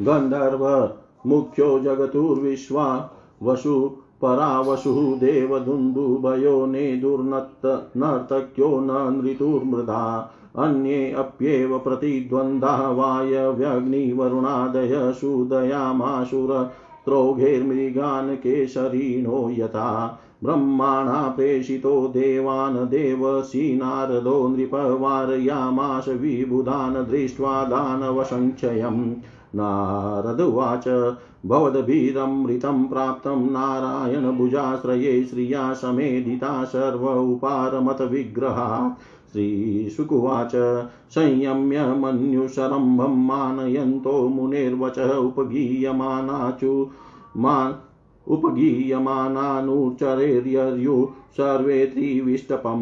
गन्धर्व, मुख्यो जगतुर्विश्वा, वसु, परावसुः, देवदुन्दुभयो नेदुर्नत्त, नर्तक्यो न नृतुर्मृदा अन्ये अप्येव प्रतिद्वन्द्वा वायव्यग्निवरुणादय सुदयामाशुरत्रौघैर्मृगान् केशरिणो यथा ब्रह्माणा प्रेषितो देवान् देवसी नारदो नृपवारयामाश विबुधान् दृष्ट्वा दानवसङ्क्षयम् नारदुवाच भवद्भिरमृतं प्राप्तं नारायणभुजाश्रये श्रिया समेधिता सर्व उपारमतविग्रहात् श्रीशुकुवाच संयम्य मन्युशरम्भं मानयन्तो मुनेर्वचः उपगीयमानाचु मा सर्वे त्रिविष्टपं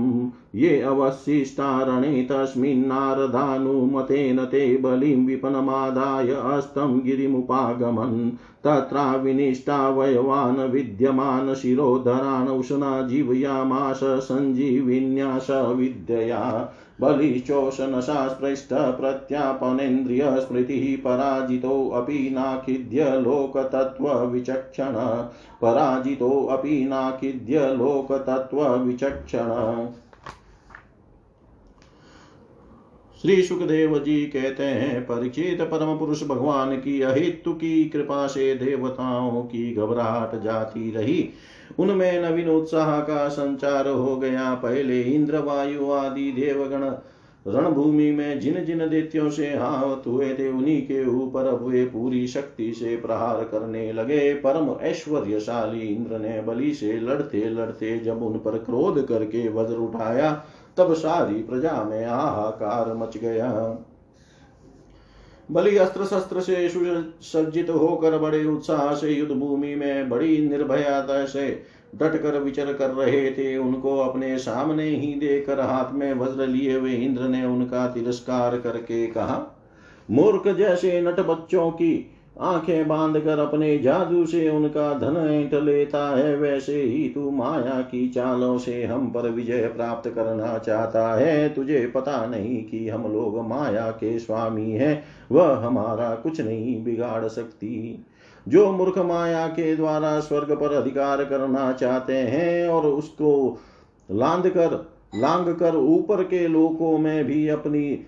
ये अवशिष्टारणे तस्मिन्नारदानुमतेन ते बलिं विपनमादाय अस्तं गिरिमुपागमन्। तत्राविनिष्टावयवान् विद्यमान शिरोधरान् उष्णा जीवयामाश सञ्जीविन्यास विद्यया। बलिश्चोषणशास्पृष्ट प्रत्यापनेन्द्रियस्मृतिः पराजितोऽपि नाखिद्य लोकतत्त्वविचक्षण। पराजितोऽपि नाखिद्य लोकतत्त्वविचक्षण। श्री सुखदेव जी कहते हैं परीक्षित परम पुरुष भगवान की अहितु की कृपा से देवताओं की घबराहट जाती रही। उनमें नवीन उत्साह का संचार हो गया। पहले इंद्र वायु आदि देवगण रणभूमि में जिन जिन दैत्यों से हावत हुए थे, उन्हीं के ऊपर वे पूरी शक्ति से प्रहार करने लगे। परम ऐश्वर्यशाली इंद्र ने बलि से लड़ते लड़ते जब उन पर क्रोध करके वज्र उठाया तब सारी प्रजा में हाहाकार मच गया। बलि अस्त्र शस्त्र से सुसज्जित होकर बड़े उत्साह से युद्ध भूमि में बड़ी निर्भयता से डटकर विचर कर रहे थे। उनको अपने सामने ही देकर हाथ में वज्र लिए हुए इंद्र ने उनका तिरस्कार करके कहा, मूर्ख जैसे नट बच्चों की आँखें बाँध कर अपने जादू से उनका धन ऐंठ लेता है, वैसे ही तू माया की चालों से हम पर विजय प्राप्त करना चाहता है। तुझे पता नहीं कि हम लोग माया के स्वामी हैं, वह हमारा कुछ नहीं बिगाड़ सकती। जो मूर्ख माया के द्वारा स्वर्ग पर अधिकार करना चाहते हैं और उसको लांद कर लांग कर ऊपर के लोकों में भी अपनी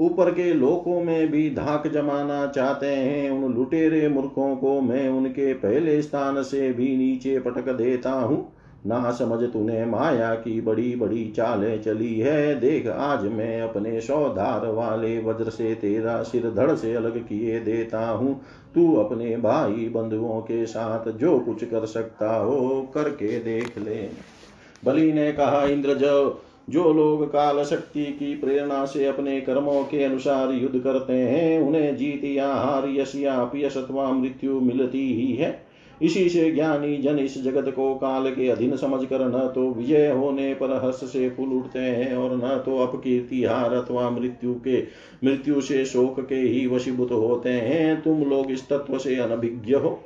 ऊपर के लोकों में भी धाक जमाना चाहते हैं, उन लुटेरे मूर्खों को मैं उनके पहले स्थान से भी नीचे पटक देता हूँ। ना समझ तूने माया की बड़ी बड़ी चालें चली है। देख, आज मैं अपने सौधार वाले वज्र से तेरा सिर धड़ से अलग किए देता हूँ। तू अपने भाई बंधुओं के साथ जो कुछ कर सकता हो, करके देख ले। बलि ने कहा इंद्र जो जो लोग काल शक्ति की प्रेरणा से अपने कर्मों के अनुसार युद्ध करते हैं, उन्हें जीत या हार यश या अपयश अथवा मृत्यु मिलती ही है। इसी से ज्ञानी जन इस जगत को काल के अधीन समझ कर न तो विजय होने पर हर्ष से फूल उठते हैं और न तो अपकीर्ति, हार अथवा मृत्यु के, मृत्यु से शोक के ही वशीभूत होते हैं। तुम लोग इस तत्व से अनभिज्ञ हो।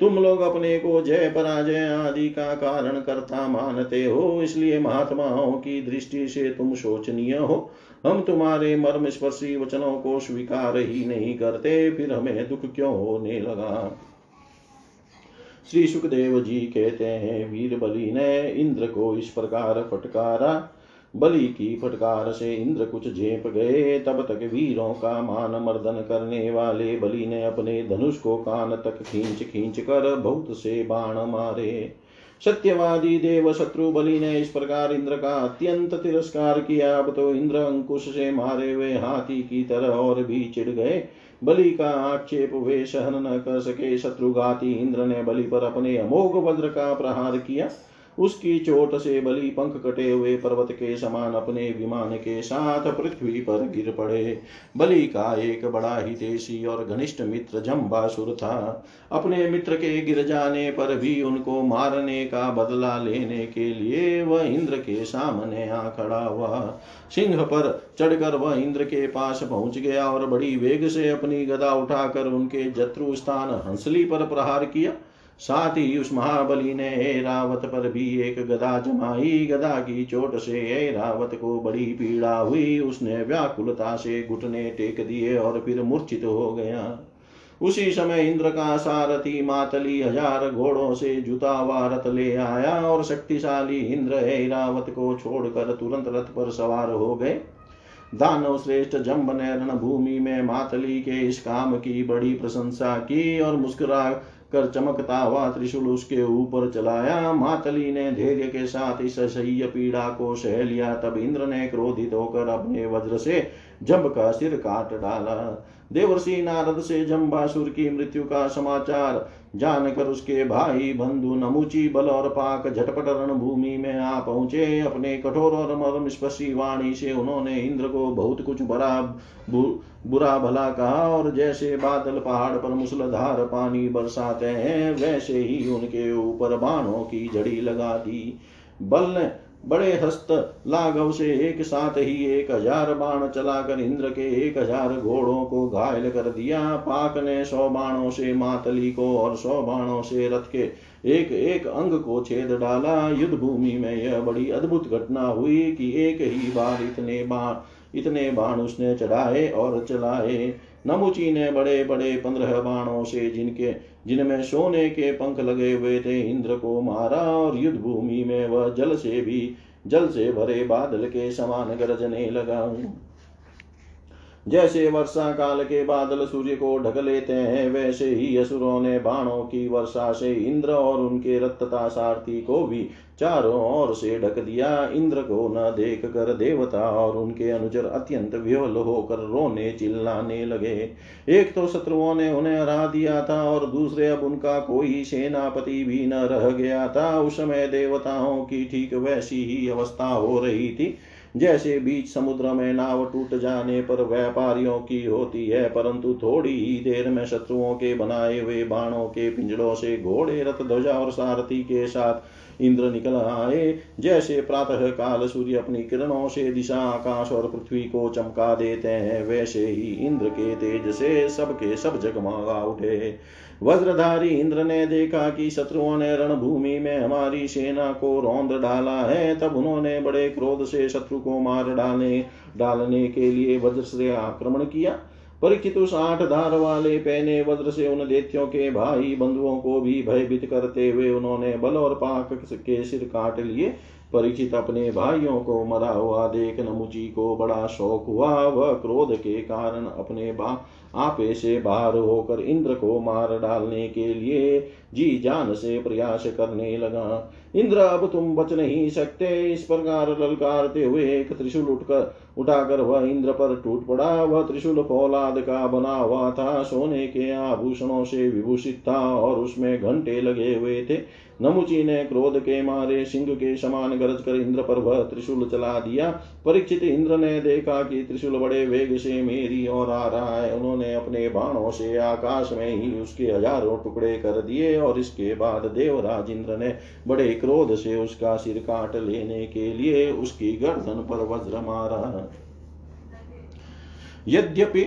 तुम लोग अपने को जय पराजय आदि का कारण करता मानते हो, इसलिए महात्माओं की दृष्टि से तुम शोचनीय हो। हम तुम्हारे मर्म स्पर्शी वचनों को स्वीकार ही नहीं करते, फिर हमें दुख क्यों होने लगा? श्री सुखदेव जी कहते हैं, वीर बलि ने इंद्र को इस प्रकार फटकारा। बलि की फटकार से इंद्र कुछ झेप गए। तब तक वीरों का मान मर्दन करने वाले बलि ने अपने धनुष को कान तक खींच खींच कर बहुत से बाण मारे। सत्यवादी देव शत्रु बलि ने इस प्रकार इंद्र का अत्यंत तिरस्कार किया। अब तो इंद्र अंकुश से मारे हुए हाथी की तरह और भी चिढ़ गए। बलि का आक्षेप वे सहन न कर सके। शत्रुघाती इंद्र ने बलि पर अपने अमोघ वज्र का प्रहार किया। उसकी चोट से बलि पंख कटे हुए पर्वत के समान अपने विमान के साथ पृथ्वी पर गिर पड़े। बलि का एक बड़ा ही देशी और घनिष्ठ मित्र जम्बासुर था। अपने मित्र के गिर जाने पर भी उनको मारने का बदला लेने के लिए वह इंद्र के सामने आ खड़ा हुआ। सिंह पर चढ़कर वह इंद्र के पास पहुँच गया और बड़ी वेग से अपनी गदा उठाकर उनके जत्रु स्थान हंसली पर प्रहार किया। साथ ही उस महाबली ने रावत पर भी एक गदा जमाई। गदा की चोट से रावत को बड़ी पीड़ा हुई। उसने व्याकुलता से घुटने टेक दिए और फिर मूर्छित हो गया। उसी समय इंद्र का सारथी मातली हज़ार घोड़ों से जुता हुआ रथ ले आया और शक्तिशाली इंद्र ऐरावत को छोड़कर तुरंत रथ पर सवार हो गए। दानव श्रेष्ठ जम्ब ने रणभूमि में मातली के इस काम की बड़ी प्रशंसा की और मुस्कुरा कर चमकता हुआ त्रिशूल उसके ऊपर चलाया। मातली ने धैर्य के साथ इस असह्य पीड़ा को सह लिया। तब इंद्र ने क्रोधित होकर अपने वज्र से जम्ब का सिर काट डाला। देवर्षि नारद से जम्बासुर की मृत्यु का समाचार जानकर उसके भाई बंधु नमुची बल और पाक झटपट रणभूमि में आ पहुँचे। अपने कठोर और मर्म स्पर्शी वाणी से उन्होंने इंद्र को बहुत कुछ बड़ा बुरा भला कहा और जैसे बादल पहाड़ पर मुसलधार पानी बरसाते हैं, वैसे ही उनके ऊपर बाणों की झड़ी लगा दी। बल बड़े हस्त लाघव से एक साथ ही एक हज़ार बाण चलाकर इंद्र के एक हज़ार घोड़ों को घायल कर दिया। पाक ने सौ बाणों से मातली को और सौ बाणों से रथ के एक एक अंग को छेद डाला। युद्ध भूमि में यह बड़ी अद्भुत घटना हुई कि एक ही बार इतने बाण इतने बाण उसने चढ़ाए और चलाए। नमुची ने बड़े बड़े पंद्रह बाणों से जिनके, जिनमें सोने के पंख लगे हुए थे, इंद्र को मारा और युद्ध भूमि में वह जल से भी, जल से भरे बादल के समान गरजने लगा। जैसे वर्षा काल के बादल सूर्य को ढक लेते हैं, वैसे ही असुरों ने बाणों की वर्षा से इंद्र और उनके रत्तता सारथी को भी चारों ओर से ढक दिया। इंद्र को न देख कर देवता और उनके अनुचर अत्यंत विवल होकर रोने चिल्लाने लगे। एक तो शत्रुओं ने उन्हें हरा दिया था और दूसरे अब उनका कोई सेनापति भी न रह गया था। उस समय देवताओं की ठीक वैसी ही अवस्था हो रही थी। जैसे बीच समुद्र में नाव टूट जाने पर व्यापारियों की होती है, परंतु थोड़ी ही देर में शत्रुओं के बनाए हुए बाणों के पिंजड़ों से घोड़े रथ ध्वजा और सारथी के साथ इंद्र निकल आए। जैसे प्रातः काल सूर्य अपनी किरणों से दिशा, आकाश और पृथ्वी को चमका देते हैं। वैसे ही इंद्र के तेज से सबके सब जगमगा उठे। वज्रधारी इंद्र ने देखा कि शत्रुओं ने रणभूमि में हमारी सेना को रौंद डाला है। तब उन्होंने बड़े क्रोध से शत्रु को मार डालने डालने के लिए वज्र से आक्रमण किया। परीक्षित उस आठ धार वाले पहने वज्र से उन देत्यों के भाई बंधुओं को भी भयभीत करते हुए उन्होंने बल और पाक के सिर काट लिए। परीक्षित अपने भाइयों को मरा हुआ देख नमुची को बड़ा शौक हुआ। वह क्रोध के कारण अपने बा आपे से बाहर होकर इंद्र को मार डालने के लिए जी जान से प्रयास करने लगा। इंद्र, अब तुम बच नहीं सकते। इस प्रकार ललकारते हुए एक त्रिशूल उठकर उठाकर वह इंद्र पर टूट पड़ा। वह त्रिशूल फौलाद का बना हुआ था। सोने के आभूषणों से विभूषित था और उसमें घंटे लगे हुए थे। नमुची ने क्रोध के मारे, सिंह के समान गरज कर इंद्र पर वह त्रिशूल चला दिया। परीक्षित इंद्र ने देखा कि त्रिशूल बड़े वेग से मेरी ओर आ रहा है। उन्होंने अपने बाणों से आकाश में ही उसके हज़ारों टुकड़े कर दिए और इसके बाद देवराज इंद्र ने बड़े क्रोध से उसका सिर काट लेने के लिए उसकी गर्दन पर वज्र मारा। यद्यपि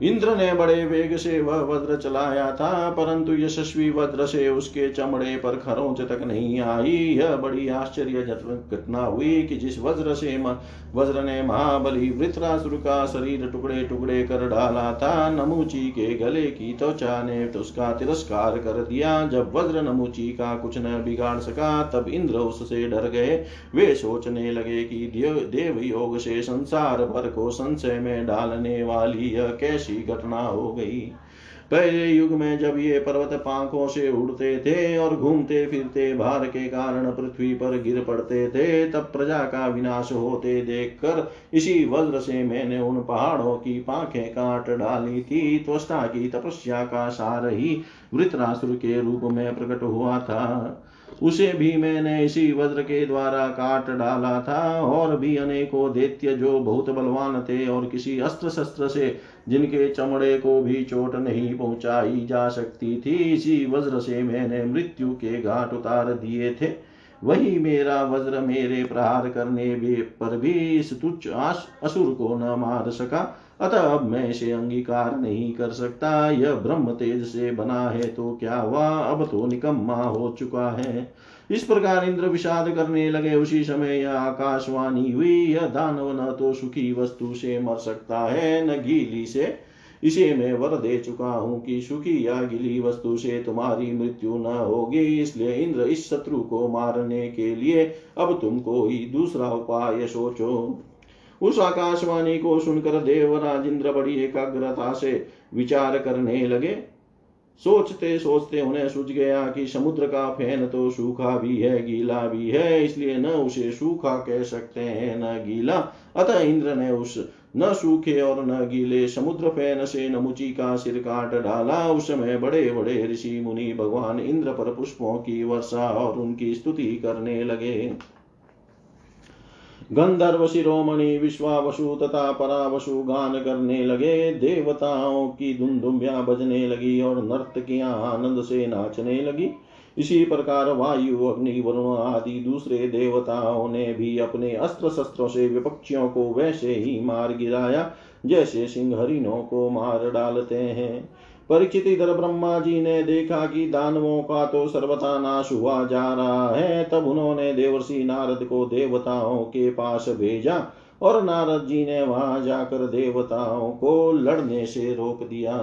इंद्र ने बड़े वेग से वह वज्र चलाया था, परंतु यशस्वी वज्र से उसके चमड़े पर खरोंच तक नहीं आई। यह बड़ी आश्चर्यजनक घटना हुई कि जिस वज्र से वज्र ने महाबली वृत्रासुर का शरीर टुकड़े टुकड़े कर डाला था, नमुची के गले की त्वचा ने तो उसका तिरस्कार कर दिया। जब वज्र नमुची का कुछ न बिगाड़ सका, तब इंद्र उससे डर गए। वे सोचने लगे कि देव योग से संसार भर को संशय में डालने वाली यह कैसी ऐसी घटना हो गई। पहले युग में जब ये पर्वत पांखों से उड़ते थे और घूमते फिरते भार के कारण पृथ्वी पर गिर पड़ते थे, तब प्रजा का विनाश होते देखकर इसी वज्र से मैंने उन पहाड़ों की पांखें काट डाली थी। त्वस्ता की तपस्या का सार ही वृतरासुर के रूप में प्रकट हुआ था। उसे भी मैंने इसी वज्र के द्वारा काट डाला था और भी अनेकों दैत्य जो बहुत बलवान थे और किसी अस्त्र शस्त्र से जिनके चमड़े को भी चोट नहीं पहुंचाई जा सकती थी, इसी वज्र से मैंने मृत्यु के घाट उतार दिए थे। वही मेरा वज्र मेरे प्रहार करने भी पर भी इस तुच्छ असुर को न मार सका। अतः अब मैं इसे अंगीकार नहीं कर सकता। यह ब्रह्म तेज से बना है तो क्या हुआ? अब तो निकम्मा हो चुका है। इस प्रकार इंद्र विषाद करने लगे। उसी समय यह आकाशवाणी हुई। यह दानव न तो सुखी वस्तु से मर सकता है, न गीली से। इसे मैं वर दे चुका हूँ कि सुखी या गिली वस्तु से तुम्हारी मृत्यु न होगी। इसलिए इंद्र इस शत्रु को मारने के लिए अब तुम कोई दूसरा उपाय सोचो। उस आकाशवाणी को सुनकर देवराज इंद्र बड़ी एकाग्रता से विचार करने लगे। सोचते सोचते उन्हें सूझ गया कि समुद्र का फ़ैन तो सूखा भी है, गीला भी है, इसलिए न उसे सूखा कह सकते हैं, न गीला। अतः इंद्र ने उस न सूखे और न गीले समुद्र फ़ैन से नमुची का सिर काट डाला। उस समय बड़े बड़े ऋषि मुनि भगवान इंद्र पर पुष्पों की वर्षा और उनकी स्तुति करने लगे। गंधर्व शिरोमणि विश्वावसु तथा परावसु गान करने लगे। देवताओं की धुमधुमिया बजने लगी और नर्तकियाँ आनंद से नाचने लगी। इसी प्रकार वायु, अग्नि, वरुण आदि दूसरे देवताओं ने भी अपने अस्त्र शस्त्रों से विपक्षियों को वैसे ही मार गिराया, जैसे सिंह हरिणों को मार डालते हैं। परिचित इधर ब्रह्मा जी ने देखा कि दानवों का तो सर्वथा नाश हुआ जा रहा है। तब उन्होंने देवर्षि नारद को देवताओं के पास भेजा और नारद जी ने वहाँ जाकर देवताओं को लड़ने से रोक दिया।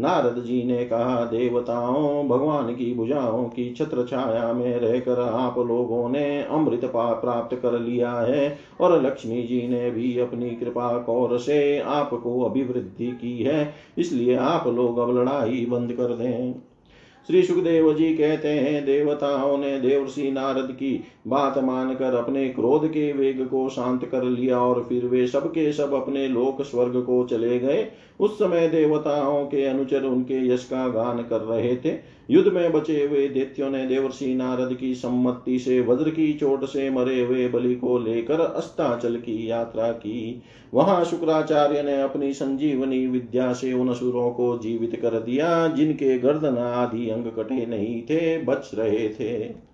नारद जी ने कहा, देवताओं, भगवान की भुजाओं की छत्र छाया में रहकर आप लोगों ने अमृत प्राप्त कर लिया है और लक्ष्मी जी ने भी अपनी कृपा कौर से आपको अभिवृद्धि की है, इसलिए आप लोग अब लड़ाई बंद कर दें। श्री सुखदेव जी कहते हैं, देवताओं ने देवर्षि नारद की बात मानकर अपने क्रोध के वेग को शांत कर लिया और फिर वे सबके सब अपने लोक स्वर्ग को चले गए। उस समय देवताओं के अनुचर उनके यश का गान कर रहे थे। युद्ध में बचे हुए दैत्यों ने देवर्षि नारद की सम्मति से वज्र की चोट से मरे हुए बलि को लेकर अस्ताचल की यात्रा की। वहाँ शुक्राचार्य ने अपनी संजीवनी विद्या से उन असुरों को जीवित कर दिया, जिनके गर्दन आदि अंग कटे नहीं थे, बच रहे थे।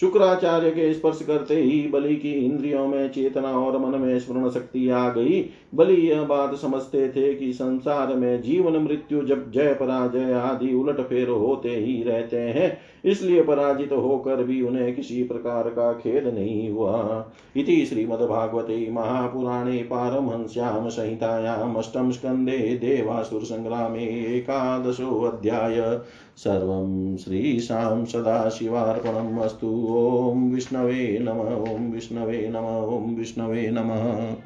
शुक्राचार्य के स्पर्श करते ही बलि की इंद्रियों में चेतना और मन में स्मरण शक्ति आ गई। बलि यह बात समझते थे कि संसार में जीवन, मृत्यु, जब जय, पराजय आदि उलट फेर होते ही रहते हैं, इसलिए पराजित होकर भी उन्हें किसी प्रकार का खेद नहीं हुआ। इति श्रीमद्भागवते महापुराणे पारमहंस्याम संहितायाम अष्टम स्कन्धे देवासुरसङ्ग्रामे एकादशोऽध्याय। सर्वं श्रीशां सदाशिवार्पणम् अस्तु। ॐ विष्णवे नम, ॐ विष्णवे नम, ॐ विष्णवे नमः।